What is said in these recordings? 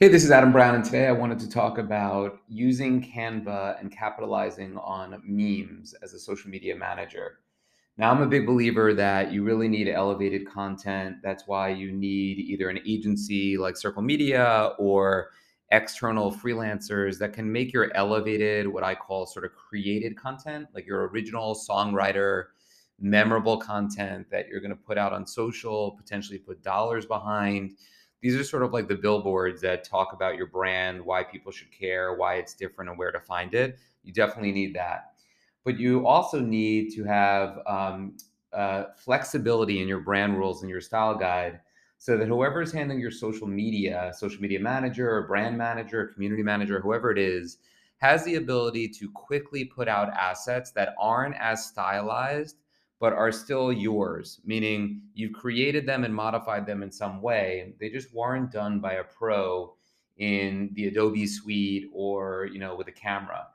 Hey, this is Adam Brown, and today I wanted to talk about using Canva and capitalizing on memes as a social media manager. Now, I'm a big believer that you really need elevated content. That's why you need either an agency like Circle Media or external freelancers that can make your elevated, what I call sort of created content, like your original songwriter, memorable content that you're going to put out on social, potentially put dollars behind these are sort of like the billboards that talk about your brand, why people should care, why it's different, and where to find it. You definitely need that. But you also need to have um, uh, flexibility in your brand rules and your style guide so that whoever is handling your social media, social media manager, or brand manager, or community manager, whoever it is, has the ability to quickly put out assets that aren't as stylized but are still yours, meaning you've created them and modified them in some way. They just weren't done by a pro in the Adobe suite or, you know, with a camera.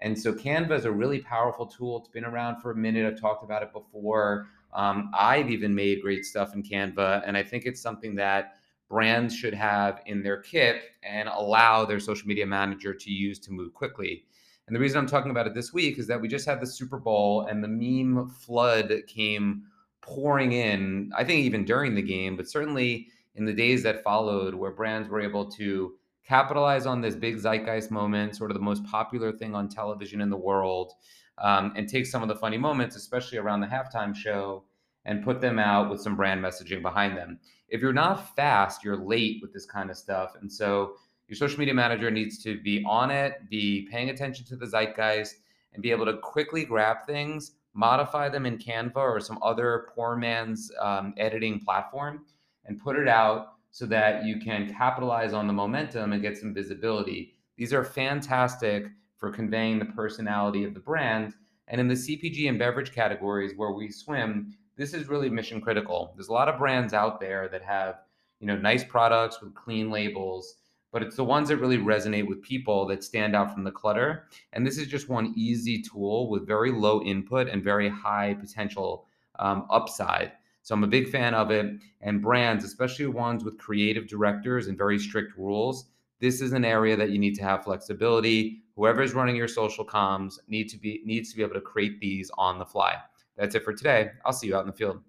And so Canva is a really powerful tool. It's been around for a minute. I've talked about it before. Um, I've even made great stuff in Canva, and I think it's something that brands should have in their kit and allow their social media manager to use to move quickly. And the reason I'm talking about it this week is that we just had the Super Bowl and the meme flood came pouring in, I think even during the game, but certainly in the days that followed, where brands were able to capitalize on this big zeitgeist moment, sort of the most popular thing on television in the world, um, and take some of the funny moments, especially around the halftime show, and put them out with some brand messaging behind them. If you're not fast, you're late with this kind of stuff. And so your social media manager needs to be on it, be paying attention to the zeitgeist, and be able to quickly grab things, modify them in Canva or some other poor man's um, editing platform, and put it out so that you can capitalize on the momentum and get some visibility. These are fantastic for conveying the personality of the brand. And in the CPG and beverage categories where we swim, this is really mission critical. There's a lot of brands out there that have, you know, nice products with clean labels but it's the ones that really resonate with people that stand out from the clutter. And this is just one easy tool with very low input and very high potential um, upside. So I'm a big fan of it. And brands, especially ones with creative directors and very strict rules, this is an area that you need to have flexibility. Whoever is running your social comms need to be needs to be able to create these on the fly. That's it for today. I'll see you out in the field.